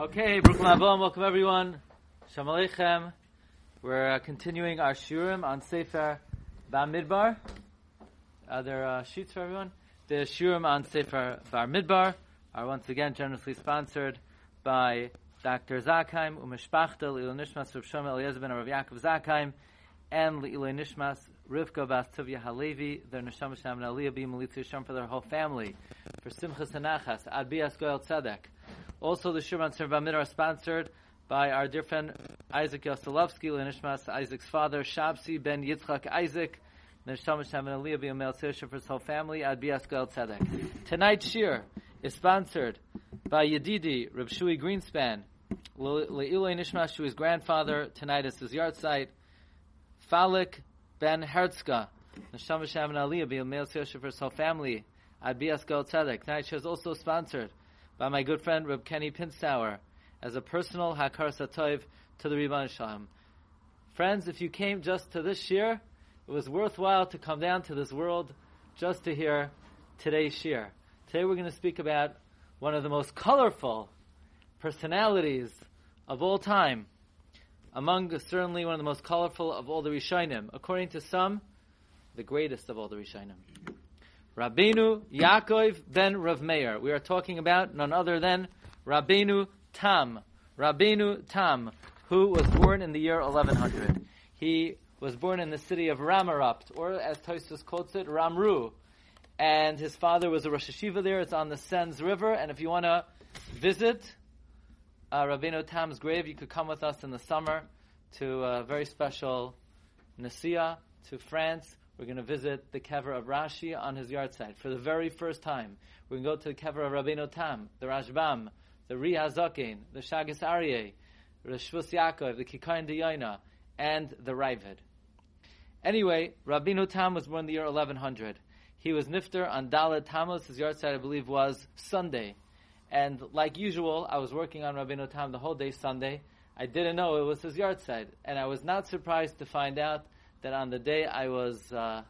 Okay, Brooklyn Abom, welcome everyone. Shalom Aleichem. We're uh, continuing our shurim on Sefer Bamidbar. Are there uh, sheets for everyone? The shurim on Sefer Bamidbar are once again generously sponsored by Dr. Zakheim, Umeshpachtel, Ilon Nishmas, Rav Shlomo Eliezer ben Rav Yaakov Zakheim, and Ilon Nishmas, Rivka Bas Tuvia Halevi, their Neshama Shem and Aliyah Bim Malitzu Shem for their whole family, for Simchas Hanachas, Ad Bias Goel Tzedek. Also, the Shir on Bamid are sponsored by our dear friend Isaac Yoselovsky, Lenishmas, Isaac's father, Shabsi ben Yitzchak Isaac, for his whole family, Ad Tzedek. Tonight's Shir is sponsored by Yedidi, Reb Greenspan, Le'iloi Nishmas, Shui's grandfather, tonight is his yard site, Falik ben Herzka, Neshama Shem and Aliyah Bim for his whole family, Ad Tzedek. Tonight's Shir is also sponsored by my good friend Reb Kenny Pinstauer as a personal Hakar Satov to the Rebbe Shalom. Friends, if you came just to this year, it was worthwhile to come down to this world just to hear today's shir. Today we're going to speak about one of the most colorful personalities of all time, among certainly one of the most colorful of all the Rishonim. According to some, the greatest of all the Rishonim. Rabbeinu Yaakov ben Rav Meir. We are talking about none other than Rabbeinu Tam. Rabbeinu Tam, who was born in the year 1100. He was born in the city of Ramerupt, or as Tosus quotes it, Ramru. And his father was a Rosh Hashiva there. It's on the Sens River. And if you want to visit uh, Rabbeinu Tam's grave, you could come with us in the summer to a very special Nasia to France we're going to visit the kever of Rashi on his yahrzeit for the very first time. We're going to go to the kever of Rabbeinu Tam, the Rashbam, the Ri Hazakin, the Shagas Aryeh, the Shvus Yaakov, the Kikayon D'Yonah, and the Ravid. Anyway, Rabbeinu Tam was born in the year 1100. He was nifter on Dalet Tammuz. His yahrzeit, I believe, was Sunday. And like usual, I was working on Rabbeinu Tam the whole day Sunday. I didn't know it was his yahrzeit, and I was not surprised to find out that on the day I was uh,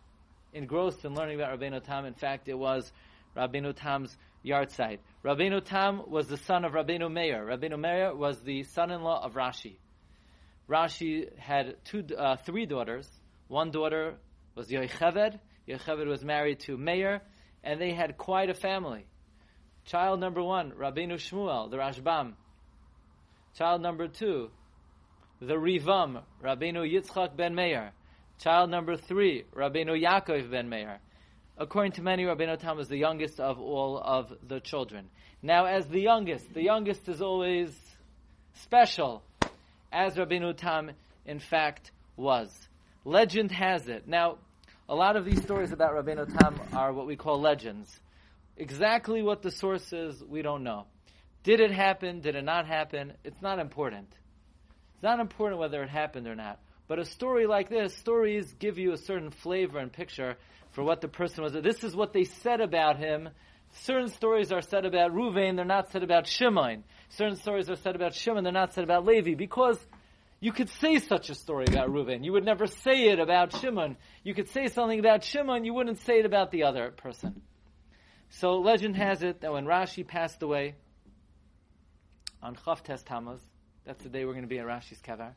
engrossed in learning about Rabbeinu Tam, in fact, it was Rabbeinu Tam's yahrzeit. Rabbeinu Tam was the son of Rabbeinu Meir. Rabbeinu Meir was the son-in-law of Rashi. Rashi had two, uh, three daughters. One daughter was Yocheved. Yocheved was married to Meir, and they had quite a family. Child number one, Rabbeinu Shmuel, the Rashbam. Child number two, the Rivam, Rabbeinu Yitzchak ben Meir. Child number three, Rabbeinu Yaakov ben Meir. According to many, Rabbeinu Tam was the youngest of all of the children. Now, as the youngest, the youngest is always special, as Rabbeinu Tam, in fact, was. Legend has it. Now, a lot of these stories about Rabbeinu Tam are what we call legends. Exactly what the source is, we don't know. Did it happen? Did it not happen? It's not important. It's not important whether it happened or not. But a story like this, stories give you a certain flavor and picture for what the person was. This is what they said about him. Certain stories are said about Ruvain, they're not said about Shimon. Certain stories are said about Shimon, they're not said about Levi, because you could say such a story about Ruvain. You would never say it about Shimon. You could say something about Shimon, you wouldn't say it about the other person. So legend has it that when Rashi passed away on Chav Tes Tammuz, that's the day we're going to be at Rashi's Kever,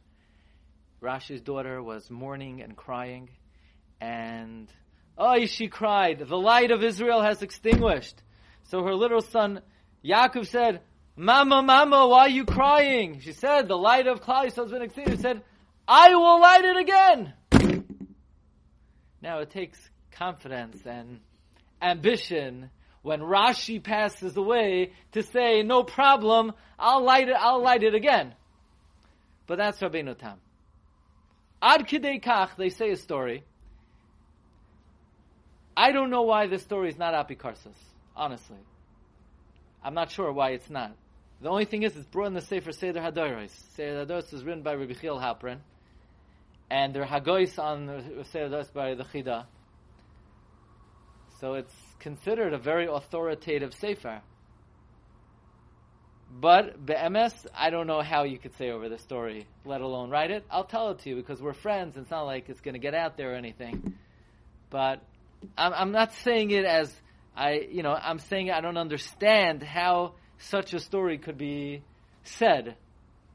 Rashi's daughter was mourning and crying, and oh, she cried. The light of Israel has extinguished. So her little son Yaakov said, "Mama, Mama, why are you crying?" She said, "The light of Klal has been extinguished." She said, "I will light it again." Now it takes confidence and ambition when Rashi passes away to say, "No problem, I'll light it. I'll light it again." But that's Rabbeinu Tam. Ad kidei kach, they say a story. I don't know why this story is not apikarsis, honestly. I'm not sure why it's not. The only thing is, it's brought in the Sefer Seder Hadoros. Seder Hadoros is written by Rabbi Chil Halprin, and there are Hagois on Seder Hadoros by the Chida. So it's considered a very authoritative Sefer. But be'emes, I don't know how you could say over the story, let alone write it. I'll tell it to you because we're friends. It's not like it's going to get out there or anything. But I'm, I'm not saying it as I, you know, I'm saying I don't understand how such a story could be said.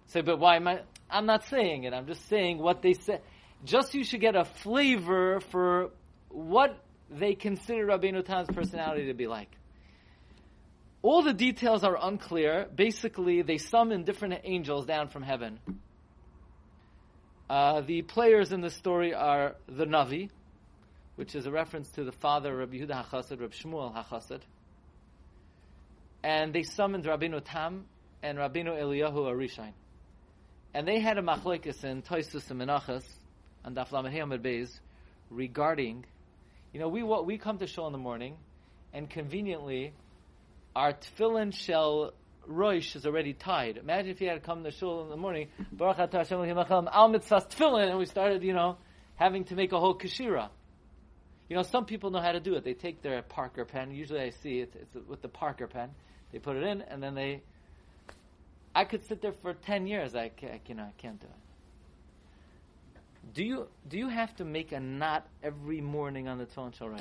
Say, but why am I? I'm not saying it. I'm just saying what they said. Just you should get a flavor for what they consider Rabbeinu Tam's personality to be like. All the details are unclear. Basically, they summon different angels down from heaven. Uh, the players in the story are the Navi, which is a reference to the father Rabbi Yehuda HaChassid, Rabbi Shmuel HaChassid. And they summoned Rabbeinu Tam and Rabbeinu Eliyahu Arishain. And they had a machlekes in Toisus and Menachas and Daf Lamed Beis regarding, you know, we we come to shul in the morning, and conveniently, our tefillin shell roish is already tied. Imagine if you had come to shul in the morning, Baruch Atah Hashem Al Mitzvahs tefillin, and we started, you know, having to make a whole kashira. You know, some people know how to do it. They take their Parker pen. Usually, I see it, it's with the Parker pen. They put it in, and then they I could sit there for ten years. I, I you know I can't do it. Do you do you have to make a knot every morning on the tefillin shel rosh?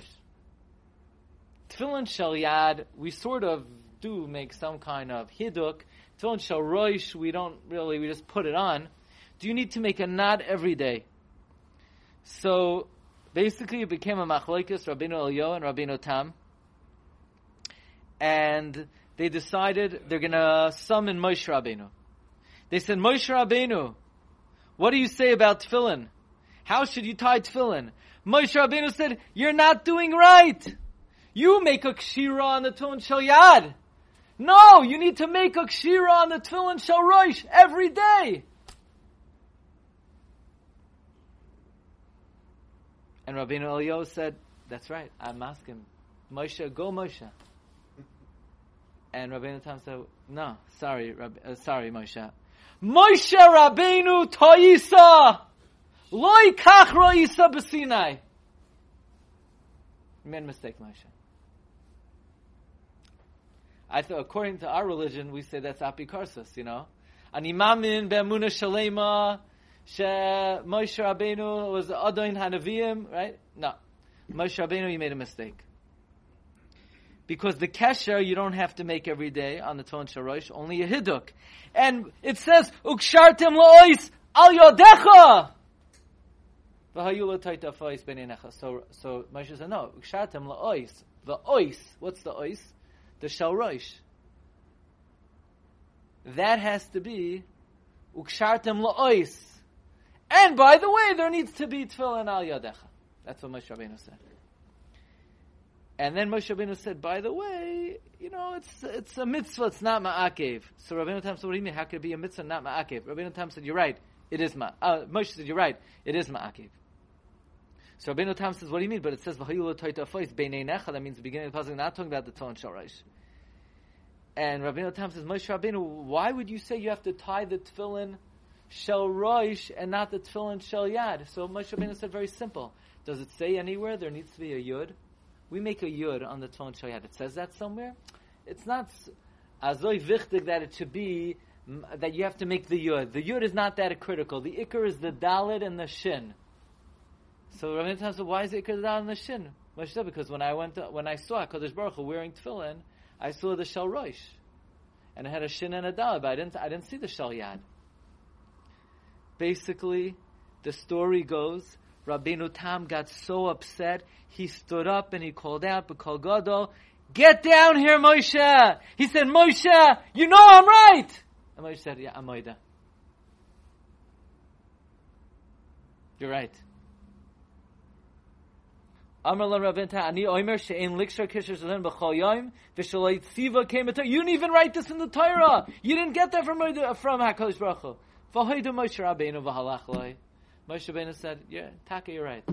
Tefillin shel yad, we sort of do make some kind of hiduk. Tefillin shel rosh, we don't really. We just put it on. Do you need to make a knot every day? So basically, it became a machlokes, Rabbeinu Elio and Rabbeinu Tam, and they decided they're going to summon Moshe Rabbeinu. They said, Moshe Rabbeinu, what do you say about tefillin? How should you tie tefillin? Moshe Rabbeinu said, you're not doing right. You make a kshira on the tefillin shel yad. No, you need to make a kshira on the tefillin shel rosh every day. And Rabbeinu Elio said, that's right, I'm asking. Moshe, go Moshe. And Rabbeinu Tam said, no, sorry, uh, sorry, Moshe. Moshe Rabbeinu Toisa! Loi kach roisa b'sinai. You made a mistake, Moshe. I thought, according to our religion, we say that's apikarsus, you know. An Animamin be'emuna shalema, she Moshe Rabbeinu was Adon Hanavim, right? No. Moshe Rabbeinu, you made a mistake. Because the kesher you don't have to make every day on the Ton Sharosh, only a hiduk. And it says, Ukshartim la'ois al yodecha! So, so Moshe said, no, Ukshartim la'ois. The ois, what's the ois? The shalrosh. That has to be Ukshartim la'ois. And by the way, there needs to be tefillin al yodecha. That's what Moshe Rabbeinu said. And then Moshe Rabbeinu said, by the way, you know, it's it's a mitzvah, it's not ma'akev. So Rabbeinu Tam said, what do you mean? How could it be a mitzvah, not ma'akev? Rabbeinu Tam said, you're right, it is ma. Uh, Moshe said, you're right, it is ma'akev. So Rabbeinu Tam says, what do you mean? But it says, v'hayulu toita fois b'nei necha, that means the beginning of the puzzle, not talking about the Ton Sharash. And Rabbeinu Tam says, Moshe Rabbeinu, why would you say you have to tie the tefillin shel roish and not the tefillin shel yad? So Moshe Rabbeinu said, very simple. Does it say anywhere there needs to be a yud? we make a yud on the tone shayad. It says that somewhere. It's not azoy vichtig that it should be that you have to make the yud. The yud is not that critical. The ikr is the dalit and the shin. So Rabbi said, why is it the dalit the shin? Because when I went to, when I saw Kadosh Baruch Hu wearing tefillin, I saw the shel roish, and it had a shin and a dalit, but I didn't I didn't see the shel yad. Basically, the story goes Rabbeinu Tam got so upset, he stood up and he called out, B'kol Gadol, get down here, Moshe! He said, Moshe, you know I'm right! And Moshe said, yeah, I'm. You're right. Amar la Raventa, ani oimer she'en likshar kisher zelen b'chol yoim, v'shaloi tziva came at You didn't even write this in the Torah. You didn't get that from, from HaKadosh Baruch Hu. V'hoidu Moshe Rabbeinu v'halach loi. Moshe Rabbeinu said, "Yeah, Taka, you're right."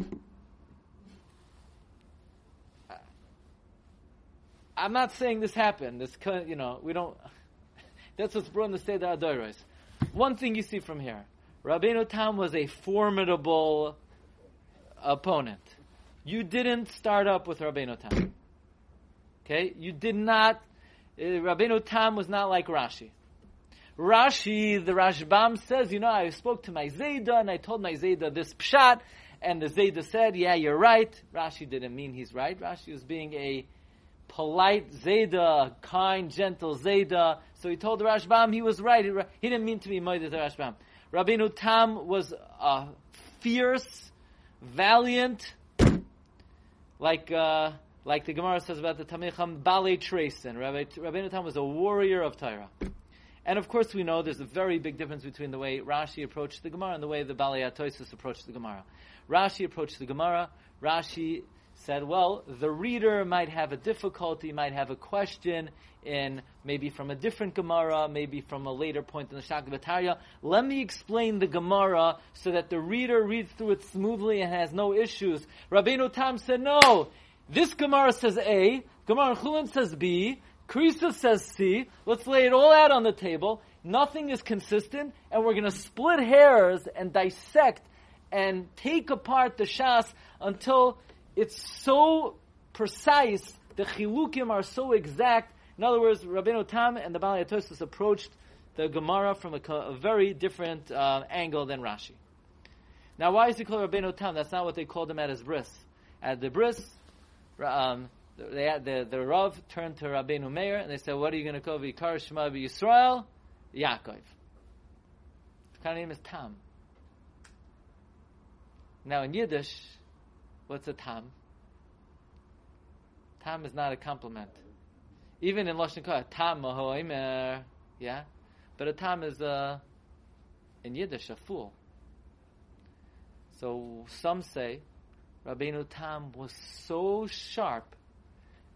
I'm not saying this happened. This, you know, we don't. That's what's brought in the Seder Hadoros. One thing you see from here, Rabbeinu Tam was a formidable opponent. You didn't start up with Rabbeinu Tam. Okay, you did not. Uh, Rabbeinu Tam was not like Rashi. Rashi, the Rashbam says, you know, I spoke to my Zayda and I told my Zayda this pshat, and the Zayda said, yeah, you're right. Rashi didn't mean he's right. Rashi was being a polite Zayda, kind, gentle Zayda. So he told the Rashbam he was right. He didn't mean to be Moed the Rashbam. Rabbeinu Tam was a fierce, valiant, like uh, like the Gemara says about the Tamicham Bale Trason. Rabbeinu Tam was a warrior of Torah. And of course, we know there's a very big difference between the way Rashi approached the Gemara and the way the Balei Atoisus approached the Gemara. Rashi approached the Gemara. Rashi said, well, the reader might have a difficulty, might have a question in maybe from a different Gemara, maybe from a later point in the Shakvatarya. Let me explain the Gemara so that the reader reads through it smoothly and has no issues. Rabbeinu Tam said, no, this Gemara says A, Gemara Chulin says B, Krisa says C. Let's lay it all out on the table. Nothing is consistent, and we're going to split hairs and dissect and take apart the Shas until it's so precise, the chilukim are so exact. In other words, Rabbeinu Tam and the Bali approached the Gemara from a, a very different uh, angle than Rashi. Now, why is he called Rabbeinu Tam? That's not what they called him at his bris. At the bris, um, they, the, the Rav turned to Rabbeinu Meir and they said, "What are you going to call Vikar Shema Yisrael? Yaakov." His kind of name is Tam. Now in Yiddish, what's a tam? Tam is not a compliment. Even in Lashon Kah, tam mahoimer, yeah? But a tam is a, in Yiddish, a fool. So some say Rabbeinu Tam was so sharp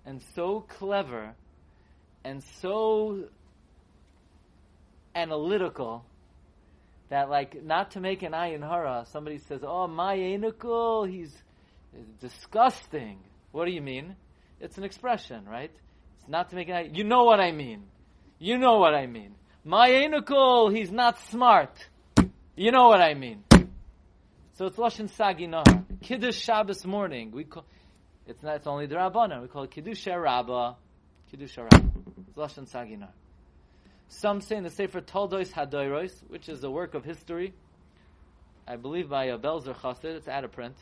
and so clever and so analytical that like not to make an ayin hara, somebody says, "Oh, my enikul, he's disgusting." What do you mean? It's an expression, right? It's not to make. You know what I mean. You know what I mean. My enikul, he's not smart. You know what I mean. So it's lashon saginah. Kiddush Shabbos morning. We call it's not. It's only the Rabbana. We call it Kiddush Rabbah. Kiddush Rabbah. It's lashon saginah. Some say in the Sefer Toldois Hadoiros, which is a work of history, I believe by a Belzer Chassid, it's out of print.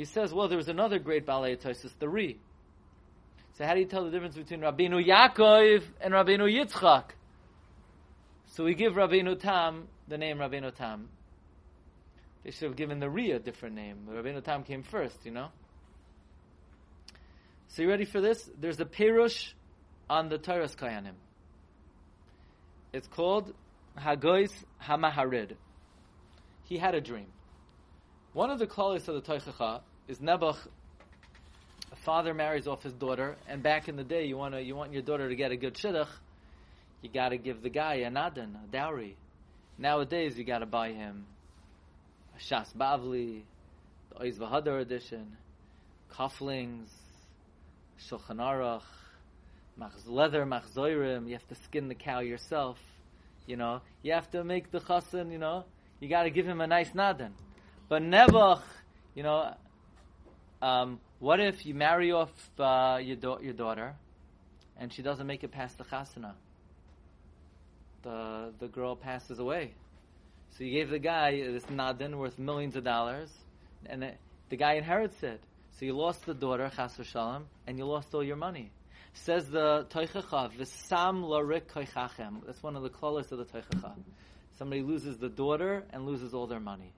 He says, well, there was another great Balei Tosis, the Ri. So how do you tell the difference between Rabbeinu Yaakov and Rabbeinu Yitzchak? So we give Rabbeinu Tam the name Rabbeinu Tam. They should have given the Ri a different name. Rabbeinu Tam came first, you know? So you ready for this? There's a Perush on the Torah's Kayanim. It's called Hagois Hamaharid. He had a dream. One of the klalis of the Toichacha is Nebuch. A father marries off his daughter, and back in the day, you want to you want your daughter to get a good shidduch, you got to give the guy a nadan, a dowry. Nowadays, you got to buy him a Shas Bavli, the Oiz Vahadar edition, cufflings, Shulchan Aruch, leather machzoirim. You have to skin the cow yourself. You know, you have to make the chassan. You know, you got to give him a nice nadan. But nebuch, you know, um, what if you marry off uh, your da- your daughter, and she doesn't make it past the chasana? The the girl passes away. So you gave the guy this nadin worth millions of dollars, and it, the guy inherits it. So you lost the daughter, chas v'shalom, and you lost all your money. Says the Toichacha, V'sam larik koichachem. That's one of the klolis of the Toichacha. Somebody loses the daughter and loses all their money.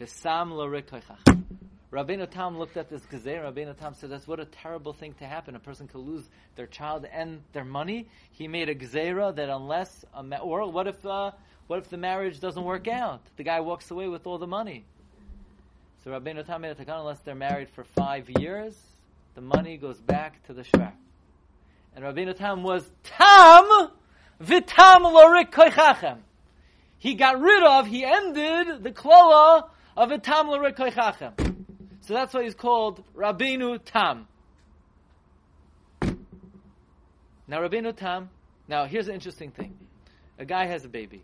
V'sam larik koichachem. Rabbeinu Tam looked at this gazeh. Rabbeinu Tam said, "That's what a terrible thing to happen. A person could lose their child and their money." He made a gezerah that unless a ma- or what if uh, what if the marriage doesn't work out? The guy walks away with all the money. So Rabbeinu Tam made a takan unless they're married for five years, the money goes back to the shver. And Rabbeinu Tam was Tam Vitam Lorik Koichachem. He got rid of, he ended the klola of Vitam Lorik Koichachem. So that's why he's called Rabbeinu Tam. Now Rabbeinu Tam, now here's an interesting thing. A guy has a baby.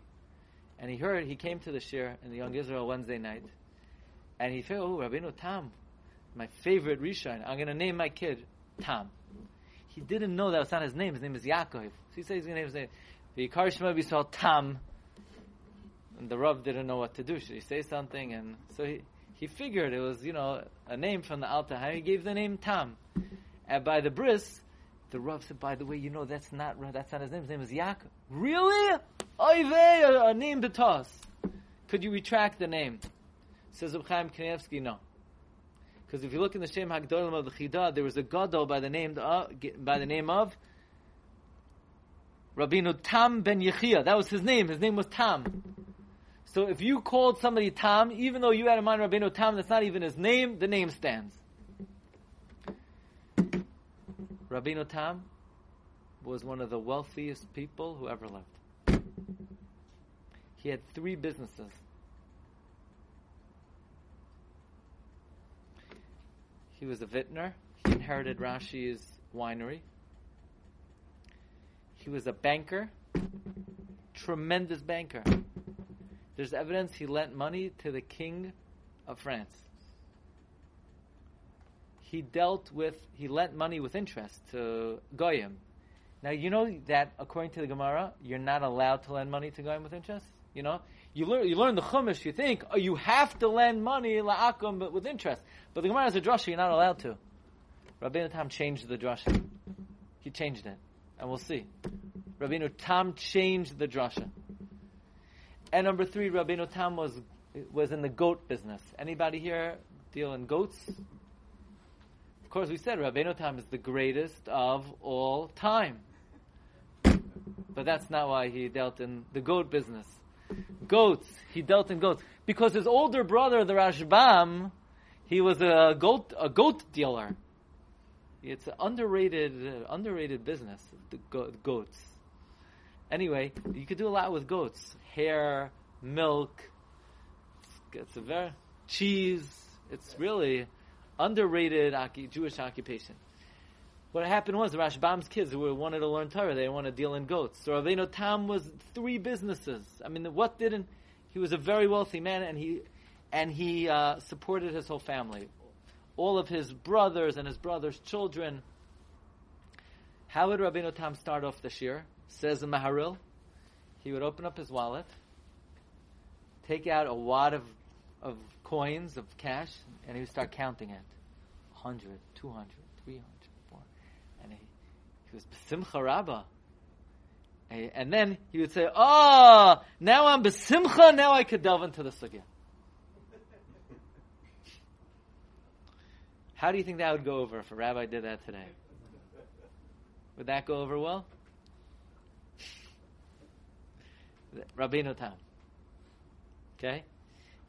And he heard, he came to the shir in the Young Israel Wednesday night. And he felt, oh, Rabbeinu Tam, my favorite Rishon. I'm going to name my kid Tam. He didn't know that was not his name. His name is Yaakov. So he said he's going to name his name. V'yikar Shema B'Yisrael Tam. And the Rav didn't know what to do. Should he say something? And so he, he figured it was, you know, a name from the Alta. He gave the name Tam. And by the bris, The Rav said, by the way, you know that's not that's not his name. His name is Yaakov. Really? Oive, a, name to toss. Could you retract the name? Says Reb Chaim Kanievsky, no. Because if you look in the Shem Hagdolim of the Chidah, there was a gadol by the name uh, by the name of Rabbeinu Tam ben Yechia. That was his name. His name was Tam. So if you called somebody Tam, even though you had in mind Rabbeinu Tam, that's not even his name. The name stands. Rabbeinu Tam was one of the wealthiest people who ever lived. He had three businesses. He was a vintner. He inherited Rashi's winery. He was a banker, tremendous banker. There's evidence he lent money to the king of France. He dealt with, he lent money with interest to Goyim. Now, you know that according to the Gemara, you're not allowed to lend money to Goyim with interest? You know? You learn, you learn the Chumash, you think, oh, you have to lend money la'akum, but with interest. But the Gemara has a drasha, you're not allowed to. Rabbeinu Tam changed the drasha. He changed it. And we'll see. Rabbeinu Tam changed the drasha. And number three, Rabbeinu Tam was, was in the goat business. Anybody here deal in goats? Of course, we said Rabbeinu Tam is the greatest of all time. But that's not why he dealt in the goat business goats. He dealt in goats because his older brother, the Rashbam, he was a goat a goat dealer. It's an underrated underrated business. The goats. Anyway, you could do a lot with goats: hair, milk. It's, a very cheese. It's really underrated Jewish occupation. What happened was the Rashbam's kids who wanted to learn Torah, they want to deal in goats. So Rabbeinu Tam was three businesses. I mean, what didn't? He was a very wealthy man, and he and he uh, supported his whole family, all of his brothers and his brothers' children. How would Rabbeinu Tam start off this year? Says the Maharil, he would open up his wallet, take out a wad of of coins of cash, and he would start counting it. 100, 200, 300 400. and he was Besimcha Rabbah. And then he would say, Oh, now I'm Besimcha, now I could delve into the Sugya. How do you think that would go over if a rabbi did that today? Would that go over well? Rabbeinu Tam. Okay?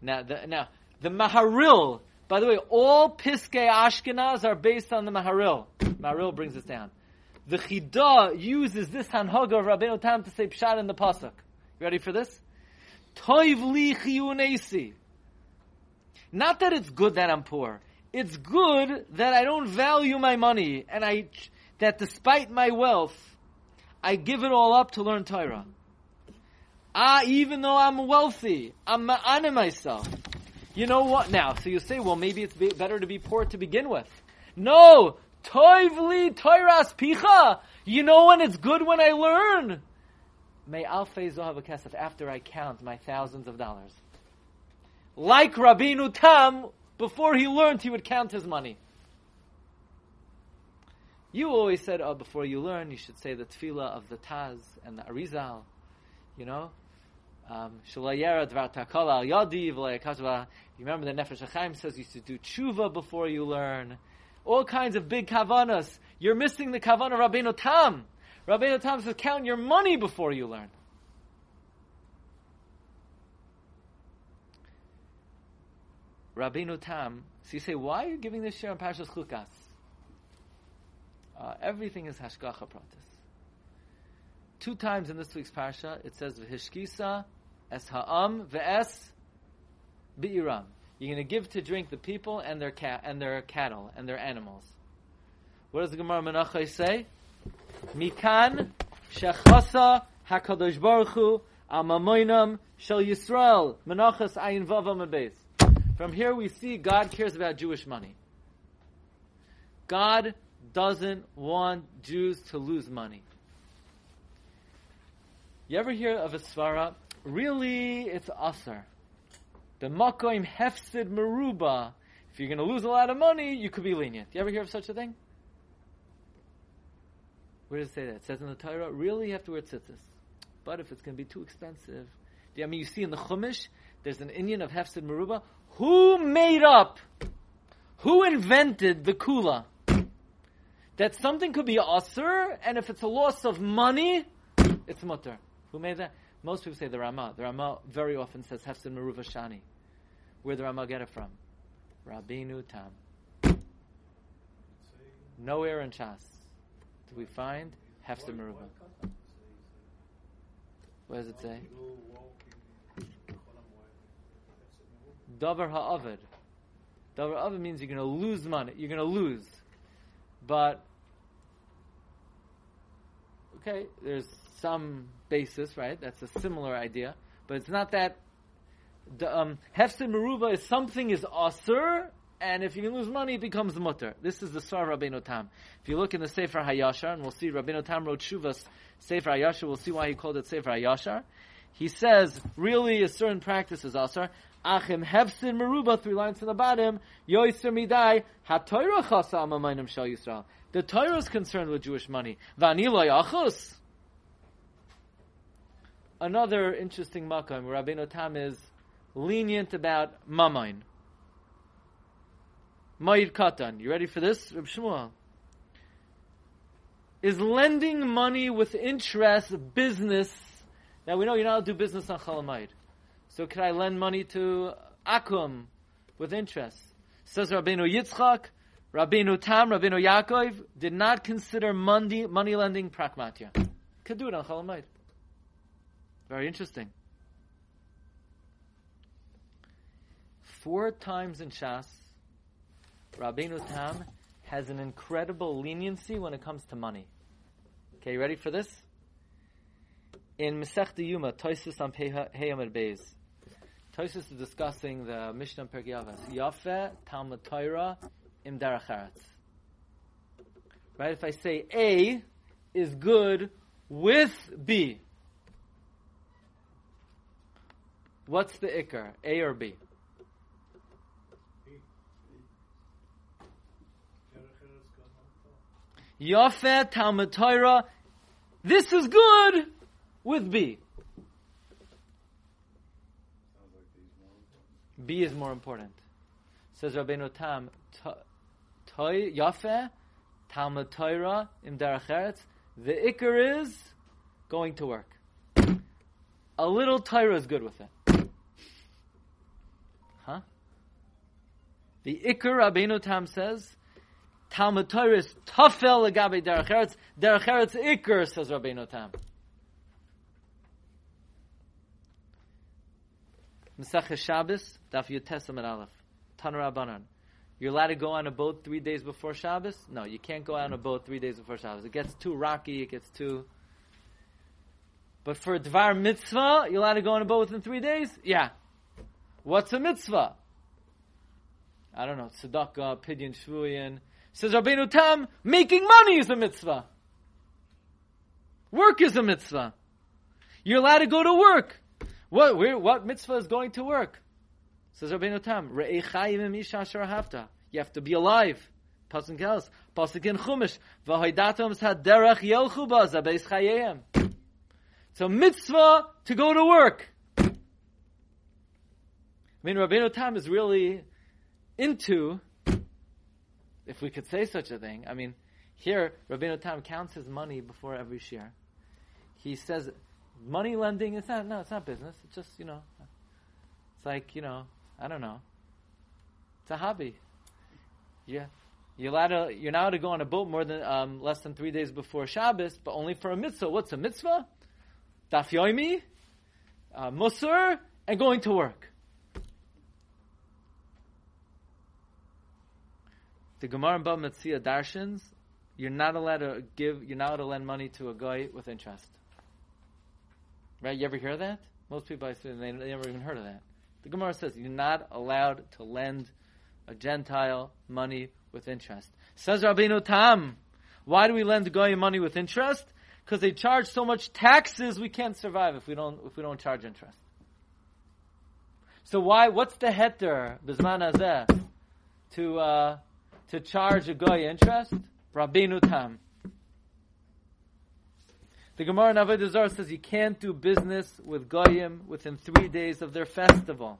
Now, the, now, the Maharil, by the way, all Piskei Ashkenaz are based on the Maharil. Maharil brings this down the Chida uses this Hanhaga of Rabbeinu Tam to say Pshat in the Pasuk. You ready for this? Toiv li. Not that it's good that I'm poor. It's good that I don't value my money and I, that despite my wealth, I give it all up to learn Torah. Ah, even though I'm wealthy, I'm ma'ana myself. You know what? Now, so you say, well, maybe it's better to be poor to begin with. No! Toivli toiras picha. You know when it's good when I learn. May alfei zohav kesef after I count my thousands of dollars. Like Rabbeinu Tam, before he learned, he would count his money. You always said, oh, before you learn, you should say the tefillah of the Taz and the Arizal. You know? Um, you remember the Nefesh HaChaim says you should do tshuva before you learn all kinds of big kavanas. You're missing the kavana Rabbeinu Tam. Rabbeinu Tam says, count your money before you learn. Rabbeinu Tam. So you say, why are you giving this share on Parshas Chukas? Uh, everything is hashgacha pratis. Two times in this week's parsha, it says v'hishkisa es ha'am ve'es bi'iram. You're going to give to drink the people and their cat and their cattle and their animals. What does the Gemara Menachai say? Mikan shechasa hakadosh baruch hu amamoinam shel Yisrael menachas ayin vava From here we see God cares about Jewish money. God doesn't want Jews to lose money. You ever hear of a svara? Really, it's usar. The makoim hefsid meruba. If you're going to lose a lot of money, you could be lenient. You ever hear of such a thing? Where does it say that? It says in the Torah, really you have to wear tzitzis. But if it's going to be too expensive, I mean, you see in the Chumash, there's an Indian of Hefsid Meruba. Who made up, who invented the kula? That something could be asur, and if it's a loss of money, it's mutter. Who made that? Most people say the Rama. The Rama very often says Hefsid Meruba Shani. Where the Rama get it from? Rabbeinu Tam. Nowhere in Shas do we find Hefsid Meruba. What does it say? Davar ha'avid. Davar ha'avid means you're going to lose money. You're going to lose. But, okay, there's some basis, right? That's a similar idea. But it's not that. The, um, Meruba is something is asur, and if you can lose money, it becomes mutter. This is the Sar Rabbeinu Tam. If you look in the Sefer Hayashar, and we'll see Rabbeinu Tam wrote Shuvas Sefer Hayashar, we'll see why he called it Sefer Hayashar. He says, really, a certain practice is asar. Achim hefsin meruba, three lines from the bottom, yoiser midai, ha-toira chasa amamayim shal Yisrael. The Torah is concerned with Jewish money. Vanila yachus. Another interesting makam where Rabbeinu Tam is lenient about mamain. Ma'ir katan. You ready for this? Reb Shmuel. Is lending money with interest business? Now we know you're not to do business on Chalamayid. So can I lend money to Akum with interest? Says Rabbeinu Yitzchak, Rabbeinu Tam, Rabbeinu Yaakov did not consider money, money lending pragmatia. Could do it on Chalamayid. Very interesting. Four times in Shas, Rabbeinu Tam has an incredible leniency when it comes to money. Okay, you ready for this? In Masech Yuma, Toisus on Heyamid Beis, Toisus is discussing the Mishnah Perkei Avos. Yafe Talmud Torah Im Daracharetz. Right? If I say A is good with B, what's the ikar? A or B? Yafe Talmud Torah. This is good with B. B is more important. Says Rabbeinu Tam, Yafe, Talmud Torah, Im Daracheretz. The ikar is going to work. A little Torah is good with it. The ikar Rabbeinu Tam says, Talmud Torah is tafel legabe Daracheretz. Daracheretz ikar, says Rabbeinu Tam. Mesach Shabbos, Daf Yutesam and Aleph. Tanar Abanan. You're allowed to go on a boat three days before Shabbos? No, you can't go on a boat three days before Shabbos. It gets too rocky, it gets too... But for a Dvar Mitzvah, you're allowed to go on a boat within three days? Yeah. What's a mitzvah? I don't know, tzedakah, pidyon shvuyin. Says Rabbeinu Tam, making money is a mitzvah. Work is a mitzvah. You're allowed to go to work. What, where, what mitzvah is going to work? Says Rabbeinu Tam, You have to be alive. Pasuk else. Pasuk in Chumash. V'hoidatom derech yelchu ba zabeis chayeyem. It's a mitzvah to go to work. I mean, Rabbeinu Tam is really into, if we could say such a thing. I mean, here Rabbeinu Tam counts his money before every share. He says money lending is not no, it's not business. It's just you know, it's like you know, I don't know. It's a hobby. Yeah, you're allowed to. You're to go on a boat more than um, less than three days before Shabbos, but only for a mitzvah. What's a mitzvah? Daf yomi, uh, musar, and going to work. The Gemara and Bava Metzia darshans, you're not allowed to give. You're not allowed to lend money to a guy with interest. Right? You ever hear that? Most people I say they, never even heard of that. The Gemara says you're not allowed to lend a Gentile money with interest. Says Rabbeinu Tam, why do we lend Goy money with interest? Because they charge so much taxes we can't survive if we don't if we don't charge interest. So why? What's the heter bisman hazeh to uh, to charge a Goy interest? Rabbeinu Tam. The Gemara in Avodah Zarah says you can't do business with Goyim within three days of their festival.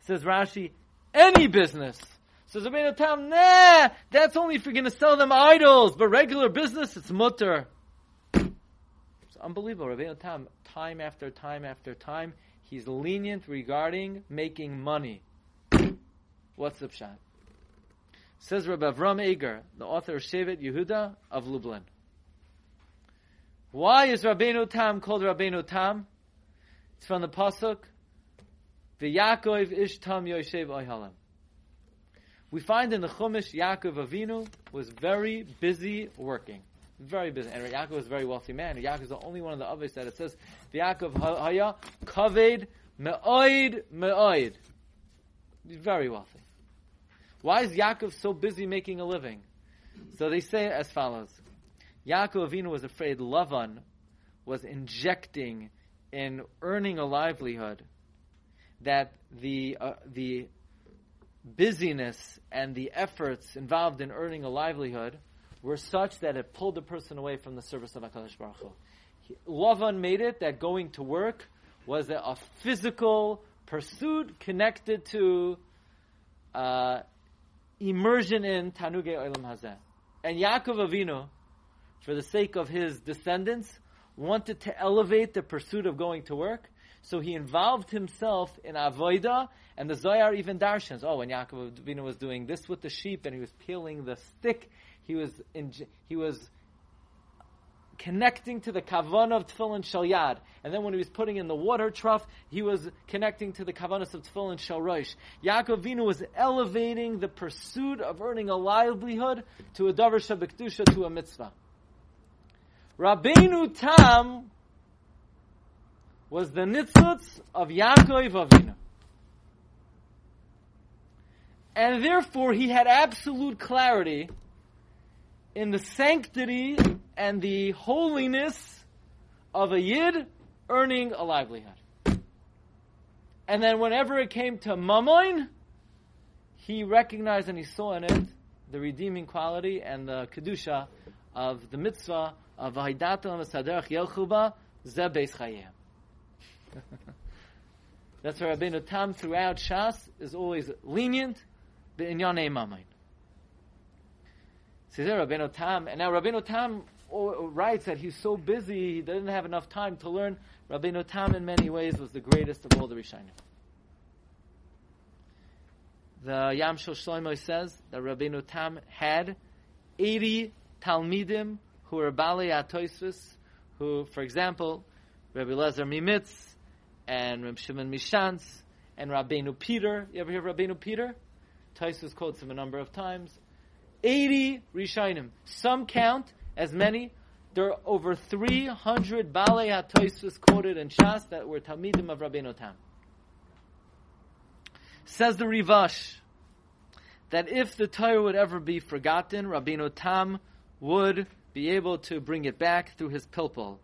Says Rashi, any business. Says Rabbeinu Tam, nah, that's only if you're going to sell them idols, but regular business, it's mutter. It's unbelievable. Rabbeinu Tam, time after time after time, he's lenient regarding making money. What's the pshat? Says Rabbi Avram Eger, the author of Shevet Yehuda of Lublin. Why is Rabbeinu Tam called Rabbeinu Tam? It's from the pasuk. V'Yakov ish tam yoshev oihalam. We find in the Chumash Yaakov Avinu was very busy working. Very busy. And Yaakov was a very wealthy man. Yaakov is the only one of the others that it says, Yaakov haya kaved me'oid me'oid. He's very wealthy. Why is Yaakov so busy making a living? So they say as follows. Yaakov Avinu was afraid Lavan was injecting in earning a livelihood that the uh, the busyness and the efforts involved in earning a livelihood were such that it pulled the person away from the service of Hakadosh Baruch Hu. Lavan made it that going to work was a, a physical pursuit connected to uh, immersion in Tanuge Olam Hazeh. And Yaakov Avinu for the sake of his descendants, wanted to elevate the pursuit of going to work. So he involved himself in avoida, and the Zohar even darshans. Oh, when Yaakov Avinu was doing this with the sheep, and he was peeling the stick, he was in, he was connecting to the kavan of tefillin shalyad. And then when he was putting in the water trough, he was connecting to the kavanas of tefillin shal rosh. Yaakov Avinu was elevating the pursuit of earning a livelihood to a davar shabikdusha, to a mitzvah. Rabbeinu Tam was the nitzutz of Yaakov Avinu. And therefore he had absolute clarity in the sanctity and the holiness of a yid earning a livelihood. And then whenever it came to mammon, he recognized and he saw in it the redeeming quality and the kedusha of the mitzvah of Vahidatam Saderach Yelchuba Ze Beis Chayim. That's why Rabbeinu Tam throughout Shas is always lenient in Yonei Mamain. Says Rabbeinu Tam, and now Rabbeinu Tam writes that he's so busy he didn't have enough time to learn. Rabbeinu Tam in many ways was the greatest of all the Rishonim. The Yam Shel Shlomo says that Rabbeinu Tam had 80 Talmidim who were Bali Atoisus, who, for example, Rabbi Lezer Mimitz and Rabbi Shimon Mishantz and Rabbeinu Peter. You ever hear of Rabbeinu Peter? Toisus quotes him a number of times. 80 Rishonim. Some count as many. There are over 300 Bali HaToisus quoted in Shas that were Talmidim of Rabbeinu Tam. Says the Rivash that if the Torah would ever be forgotten, Rabbeinu Tam would be able to bring it back through his pilpul.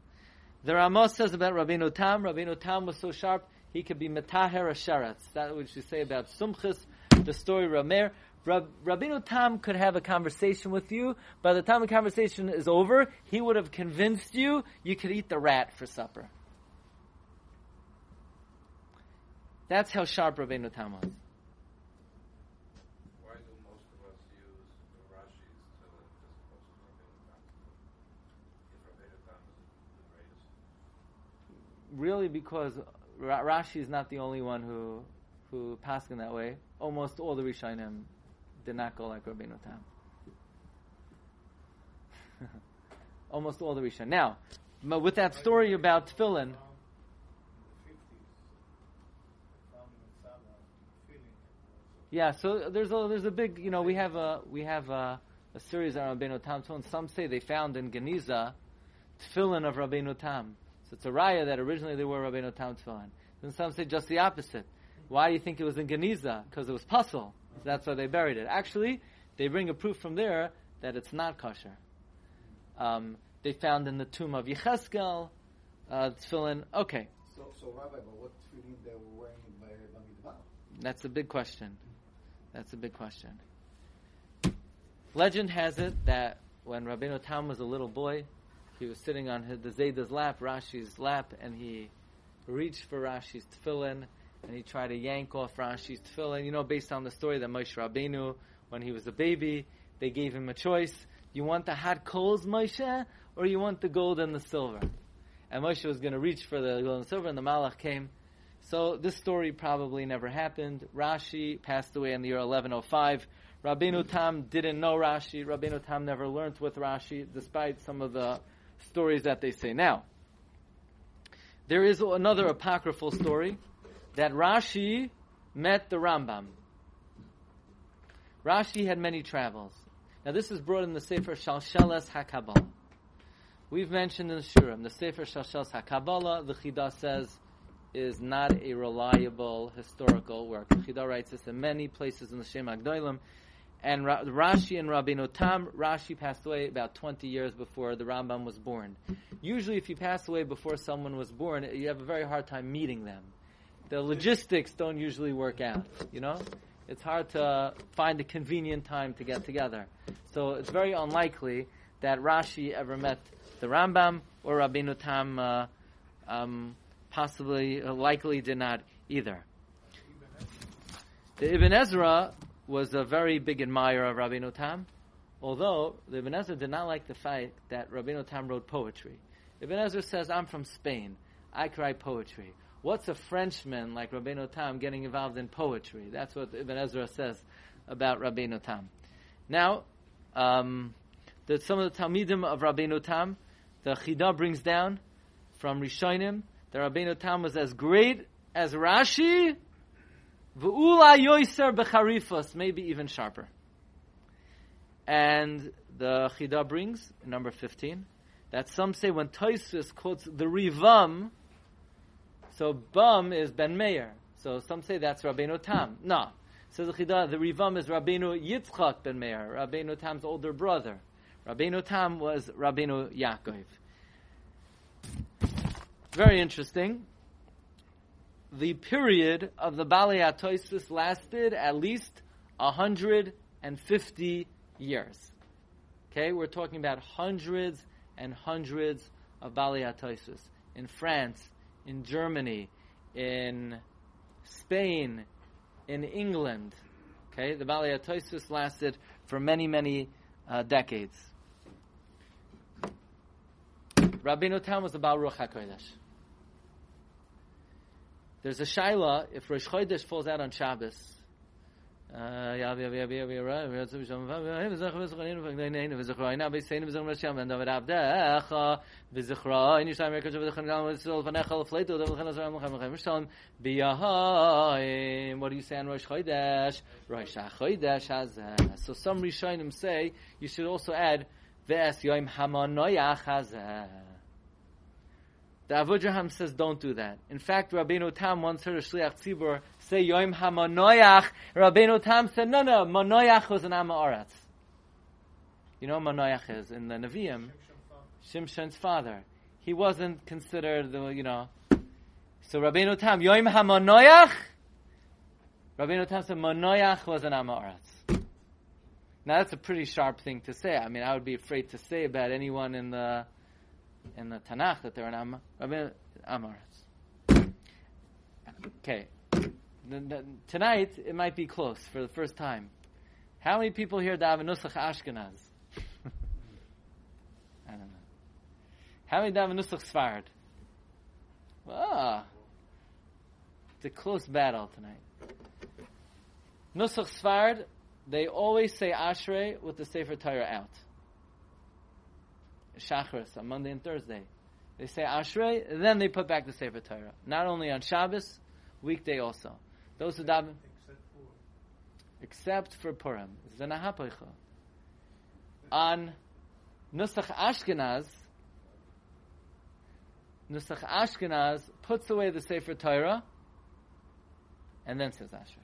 The Ramos says about Rabbeinu Tam, Rabbeinu Tam was so sharp, he could be metaher asharetz. That which you say about Sumchis, the story Ramer. Rab, Rabbeinu Tam could have a conversation with you. By the time the conversation is over, he would have convinced you you could eat the rat for supper. That's how sharp Rabbeinu Tam was. really because Rashi is not the only one who who passed in that way. Almost all the Rishonim did not go like Rabbeinu Tam. Almost all the Rishon. Now, with that story about tefillin. Yeah, so there's a there's a big you know we have a we have a, a series on Rabbeinu Tam. Some say they found in Geniza tefillin of Rabbeinu Tam. So it's a raya that originally they were Rabbeinu Tam Tefillin. Then some say just the opposite. Why do you think it was in Geniza? Because it was puzzle. That's why they buried it. Actually, they bring a proof from there that it's not kosher. Um, they found in the tomb of Yecheskel, uh, tefillin. Okay. So, so Rabbi, but what tefillin they were wearing by Bamidbar? That's a big question. That's a big question. Legend has it that when Rabbeinu Tam was a little boy, he was sitting on his, the Zayda's lap, Rashi's lap, and he reached for Rashi's tefillin, and he tried to yank off Rashi's tefillin. You know, based on the story that Moshe Rabbeinu, when he was a baby, they gave him a choice. You want the hot coals, Moshe, or you want the gold and the silver? And Moshe was going to reach for the gold and silver, and the Malach came. So this story probably never happened. Rashi passed away in the year 1105. Rabbeinu Tam didn't know Rashi. Rabbeinu Tam never learned with Rashi, despite some of the stories that they say. Now, there is another apocryphal story that Rashi met the Rambam. Rashi had many travels. Now, this is brought in the Sefer Shalsheles HaKabbalah. We've mentioned in the Shurim, the Sefer Shalsheles HaKabbalah, the Chida says, is not a reliable historical work. The Chida writes this in many places in the Shem Hagdoilim. And Ra- Rashi and Rabbeinu Tam, Rashi passed away about 20 years before the Rambam was born. Usually, if you pass away before someone was born, you have a very hard time meeting them. The logistics don't usually work out, you know? It's hard to find a convenient time to get together. So it's very unlikely that Rashi ever met the Rambam or Rabbeinu Tam uh, um, possibly, uh, likely did not either. The Ibn Ezra was a very big admirer of Rabbeinu Tam, although the Ibn Ezra did not like the fact that Rabbeinu Tam wrote poetry. Ibn Ezra says, I'm from Spain. I write poetry. What's a Frenchman like Rabbeinu Tam getting involved in poetry? That's what Ibn Ezra says about Rabbeinu Tam. Now, um, the, some of the Talmidim of Rabbeinu Tam, the Chida brings down from Rishonim, that Rabbeinu Tam was as great as Rashi, V'ula yoiser becharifos, maybe even sharper. And the Chida brings, number 15, that some say when Toisus quotes the Rivam, so Bum is Ben Meir. So some say that's Rabbeinu Tam. No. Says the Chida, the Rivam is Rabbeinu Yitzchak Ben Meir, Rabbeinu Tam's older brother. Rabbeinu Tam was Rabbeinu Yaakov. Very interesting. The period of the Balei HaToisis lasted at least 150 years. Okay, we're talking about hundreds and hundreds of Balei HaToisis in France, in Germany, in Spain, in England. Okay, the Balei HaToisis lasted for many, many uh, decades. Rabbeinu Tam was about Ruach HaKodesh. There's a shaila if Rosh Chodesh falls out on Shabbos. What do you say on Rosh Chodesh? Rosh Chodesh So some Rishonim say you should also add Ves Yom. The Avudraham says don't do that. In fact, Rabbeinu Tam once heard a Shliach Tzibur say Yom HaManoyach. Rabbeinu Tam said, no, no, Manoyach was an Amaretz. You know Manoyach is? In the Nevi'im, Shimshon's father. He wasn't considered the, you know. So Rabbeinu Tam, Yom HaManoyach. Rabbeinu Tam said Manoyach was an Amaretz. Now that's a pretty sharp thing to say. I mean, I would be afraid to say about anyone in the in the Tanakh that they're an Am-. Okay. Tonight, it might be close for the first time. How many people here daven Nusach Ashkenaz? I don't know. How many daven Nusach Sfard? Ah. It's a close battle tonight. Nusach Sfard, they always say Ashrei with the Sefer Torah out. Shachris on Monday and Thursday. They say Ashrei, then they put back the Sefer Torah. Not only on Shabbos, weekday also. Those who daven, except for Purim, Zenahapoicha. On Nusach Ashkenaz, Nusach Ashkenaz puts away the Sefer Torah and then says Ashrei.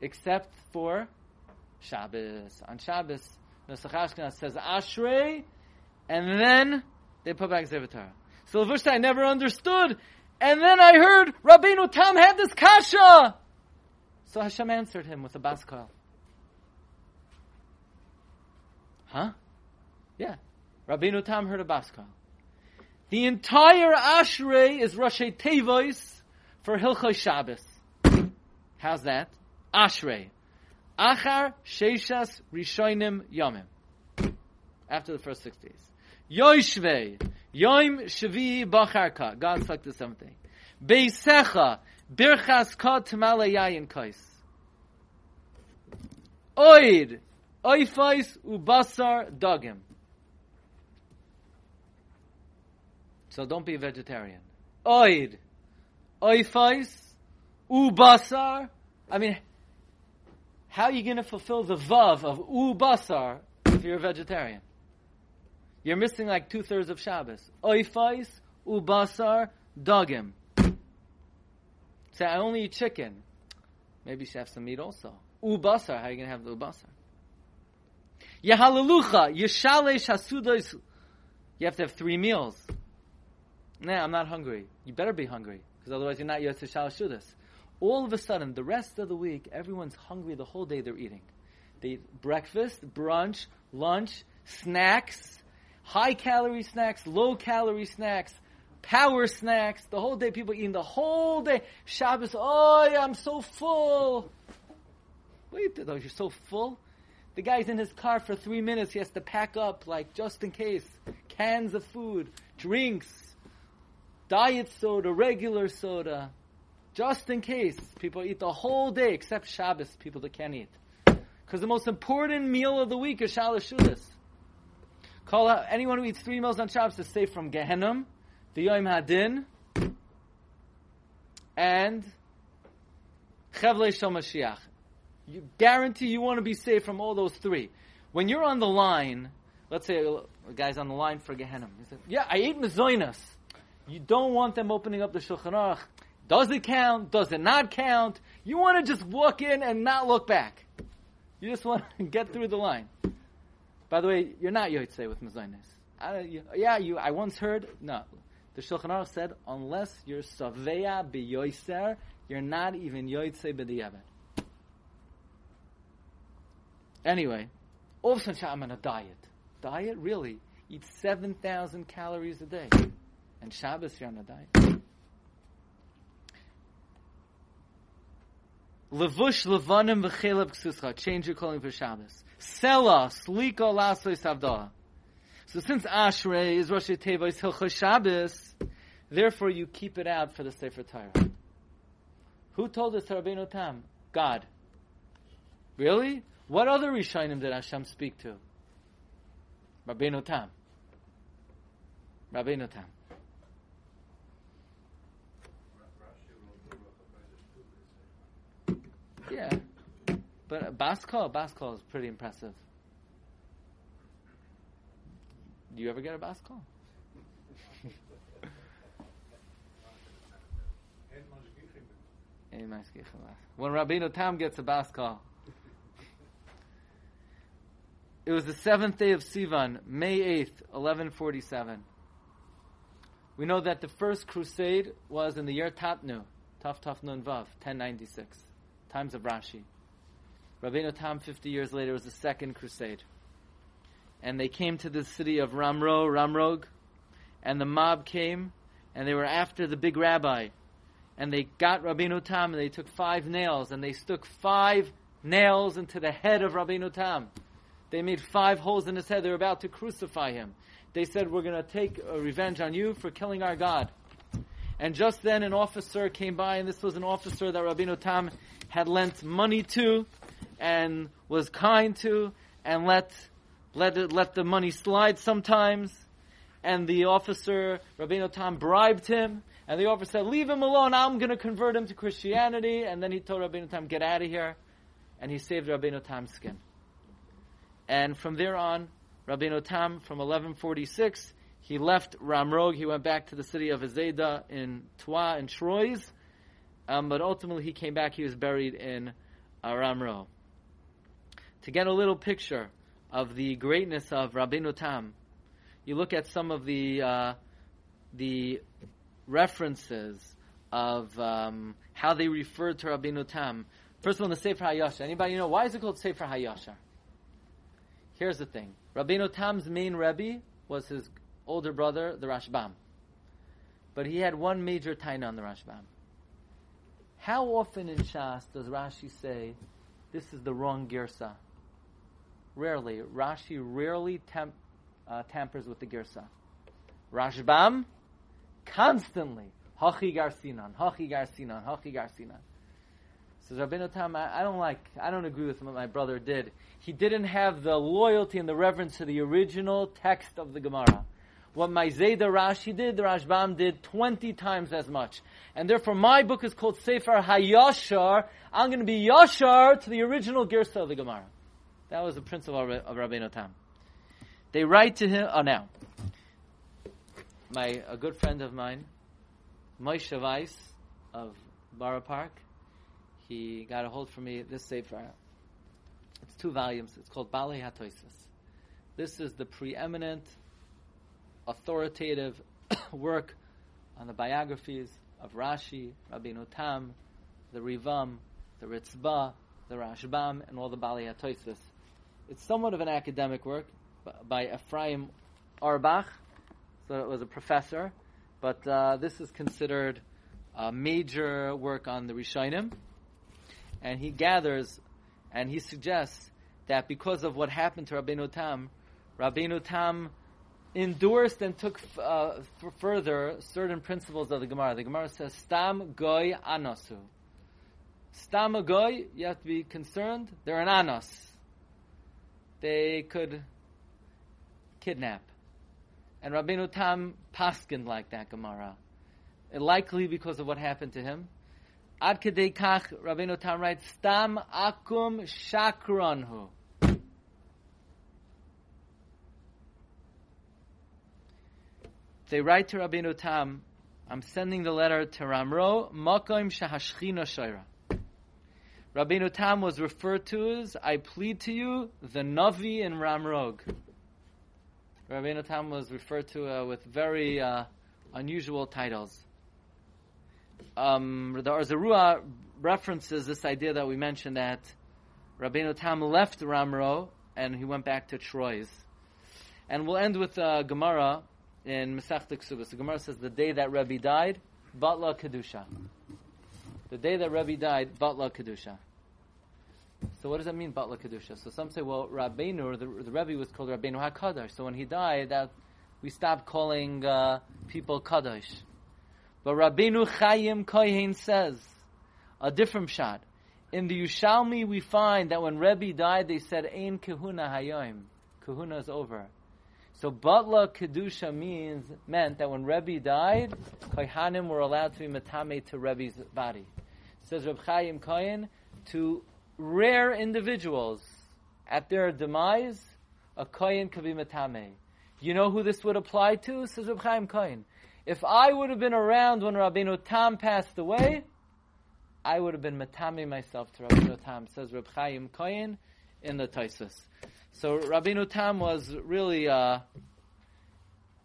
Except for Shabbos. On Shabbos, Nusach Ashkenaz says Ashrei and then they put back Sefer Torah. So the I never understood. And then I heard Rabbeinu Tam had this kasha. So Hashem answered him with a bas kol. Huh? Yeah. Rabbeinu Tam heard a bas kol. The entire Ashrei is Rashi Tevois for Hilchos Shabbos. How's that? Ashrei. Achar Sheishas Rishonim Yomim. After the first six days. Yoishvei. Yoim Shavi Bacharka. God selected something. Beisecha. Birchas Ka Tamale Yayin Kais. Oid. Oifais Ubasar Dogim. So don't be a vegetarian. Oid. Oifais. Ubasar. I mean, how are you going to fulfill the vav of ubasar if you're a vegetarian? You're missing like two thirds of Shabbos. Oifais, ubasar, dogim. Say, I only eat chicken. Maybe you should have some meat also. Ubasar, how are you going to have the ubasar? Yehalalucha, yeshalesh hasudos. You have to have three meals. Nah, I'm not hungry. You better be hungry, because otherwise you're not Yosef Shalashudas all of a sudden, the rest of the week, everyone's hungry the whole day they're eating. They eat breakfast, brunch, lunch, snacks, high calorie snacks, low calorie snacks, power snacks. The whole day, people eating the whole day. Shabbos, oh, yeah, I'm so full. Wait, though? You're so full. The guy's in his car for three minutes. He has to pack up, like, just in case. Cans of food, drinks, diet soda, regular soda. Just in case people eat the whole day except Shabbos, people that can't eat. Because the most important meal of the week is Shalosh Shudas. Call out anyone who eats three meals on Shabbos is safe from Gehenna, the Yom Hadin, and Chevle Shel Mashiach. You guarantee you want to be safe from all those three. When you're on the line, let's say a guy's on the line for Gehenna. He said, "Yeah, I ate mezoinas." You don't want them opening up the Shulchan Aruch does it count? Does it not count? You want to just walk in and not look back. You just want to get through the line. By the way, you're not Yotzei with Mazonis. yeah, you. I once heard no. The Shulchan Aruch said unless you're Saveya b'Yoiser, you're not even Yotzei b'Diavad. Anyway, all I'm on a diet. Diet really eat seven thousand calories a day, and Shabbos you're on a diet. Levush levanim v'chelev ksuscha. Change your clothing for Shabbos. Sela slika lasois avdah. So since Ashrei is Rosh Tevois Hilchos Shabbos, therefore you keep it out for the Sefer Torah. Who told us Rabbeinu Tam? God. Really? What other Rishonim did Hashem speak to? Rabbeinu Tam. Rabbeinu Tam. Yeah. But uh, Bas Kol, Baskal is pretty impressive. Do you ever get a Bas Kol? when Rabbeinu Tam gets a Bas Kol, it was the seventh day of Sivan, May 8th, 1147. We know that the first crusade was in the year Tatnu, Taf Taf Nun Vav, 1096 times of Rashi. Rabbeinu Tam, 50 years later, was the second crusade. And they came to the city of Ramerupt, Ramrog, and the mob came, and they were after the big rabbi. And they got Rabbeinu Tam, and they took five nails, and they stuck five nails into the head of Rabbeinu Tam. They made five holes in his head. They were about to crucify him. They said, We're going to take revenge on you for killing our God. And just then an officer came by, and this was an officer that Rabbeinu Tam had lent money to and was kind to and let let it, let the money slide sometimes. And the officer, Rabbeinu Tam, bribed him. And the officer said, leave him alone. I'm going to convert him to Christianity. And then he told Rabbeinu Tam, get out of here. And he saved Rabbeinu Tam's skin. And from there on, Rabbeinu Tam, from 1146, he left Ramrog. He went back to the city of Azeda in Twa and Troyes. Um, but ultimately, he came back. He was buried in Aramro. To get a little picture of the greatness of Rabbeinu Tam, you look at some of the uh, the references of um, how they referred to Rabbeinu Tam. First of all, the Sefer Hayashar. Anybody know why is it called Sefer Hayashar? Here's the thing: Rabbeinu Tam's main rebbe was his older brother, the Rashbam. but he had one major taina on the Rashbam. How often in Shas does Rashi say, this is the wrong girsa? Rarely. Rashi rarely temp, uh, tampers with the girsa. Rashbam, constantly. Hachi garsinan, hachi garsinan, hachi garsinan. Says Rabbeinu Tam, I, I don't like, I don't agree with what my brother did. He didn't have the loyalty and the reverence to the original text of the Gemara. What my Zayda Rashi did, the Rashbam did 20 times as much. And therefore my book is called Sefer Hayashar. I'm going to be Yashar to the original Girsa of the Gemara. That was the principle of, of Rabbeinu Tam. They write to him, oh now, my, a good friend of mine, Moshe Weiss of Borough Park, he got a hold for me this Sefer. It's two volumes. It's called Balei HaToisis. This is the preeminent, authoritative work on the biographies of Rashi, Rabbeinu Tam, the Rivam, the Ritzba, the Rashbam, and all the Balei HaToisis. It's somewhat of an academic work by Ephraim Urbach, so it was a professor, but uh, this is considered a major work on the Rishonim, and he gathers and he suggests that because of what happened to Rabbeinu Tam, Rabbeinu Tam endorsed and took uh, further certain principles of the Gemara. The Gemara says, "Stam goy anasu." Stam goy, you have to be concerned. They're an anos. They could kidnap, and Rabbeinu Tam paskined like that Gemara, likely because of what happened to him. Ad kach, Rabbeinu Tam writes, Stam akum shakranhu. They write to Rabbeinu Tam, I'm sending the letter to Ramerupt, Makoim Shahashchina Shaira. Rabbeinu Tam was referred to as, I plead to you, the Navi in Ramrog. Rabbeinu Tam was referred to uh, with very uh, unusual titles. Um, the Or Zarua references this idea that we mentioned that Rabbeinu Tam left Ramerupt and he went back to Troyes. And we'll end with uh, Gemara in Masech Ksubas. The Gemara says the day that Rebbe died, Batla Kedusha. The day that Rebbe died, Batla Kedusha. So what does that mean, Batla Kedusha? So some say, well, Rabbeinu, the, the Rebbe was called Rabbeinu HaKadosh. So when he died, that we stopped calling uh, people Kadosh. But Rabbeinu Chaim Kohen says, a different shot. In the Yushalmi, we find that when Rebbe died, they said, Ein Kahuna Hayoim. Kahuna is over. So Batla Kedusha means meant that when Rebbe died, Kohanim were allowed to be matame to Rebbe's body. Says Reb Chaim Kohen, to rare individuals at their demise, a Kohen could be matame. You know who this would apply to? Says Reb Chaim Kohen. If I would have been around when Rabbeinu Tam passed away, I would have been matame myself to Rabbeinu Tam, says Reb Chaim Kohen in the Taisus. So Rabbeinu Tam was really uh,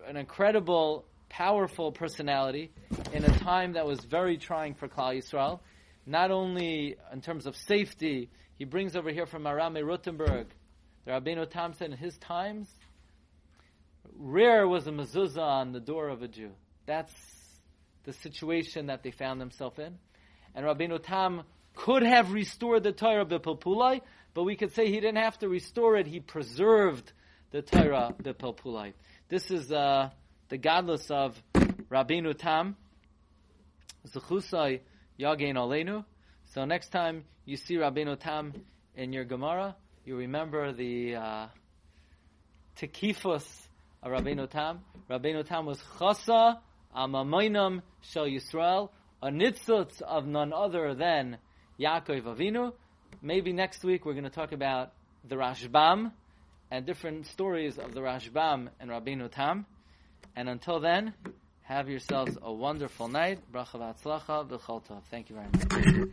an incredible, powerful personality in a time that was very trying for Klal Yisrael. Not only in terms of safety, he brings over here from Arame Rutenberg. The Rabbeinu Tam said in his times, rare was a mezuzah on the door of a Jew. That's the situation that they found themselves in. And Rabbeinu Tam could have restored the Torah B'Pilpulai, but we could say he didn't have to restore it. He preserved the Torah B'Pilpulai. This is uh, the gadlus of Rabbeinu Tam. Zechusai Yagein Aleinu. So next time you see Rabbeinu Tam in your Gemara, you remember the uh, Tekifus of Rabbeinu Tam. Rabbeinu Tam was Chasa Amamoinam Shel Yisrael, a nitzutz of none other than Yaakov Avinu. Maybe next week we're going to talk about the Rashbam and different stories of the Rashbam and Rabbeinu Tam. And until then, have yourselves a wonderful night. Bracha v'atzlacha v'chol Thank you very much.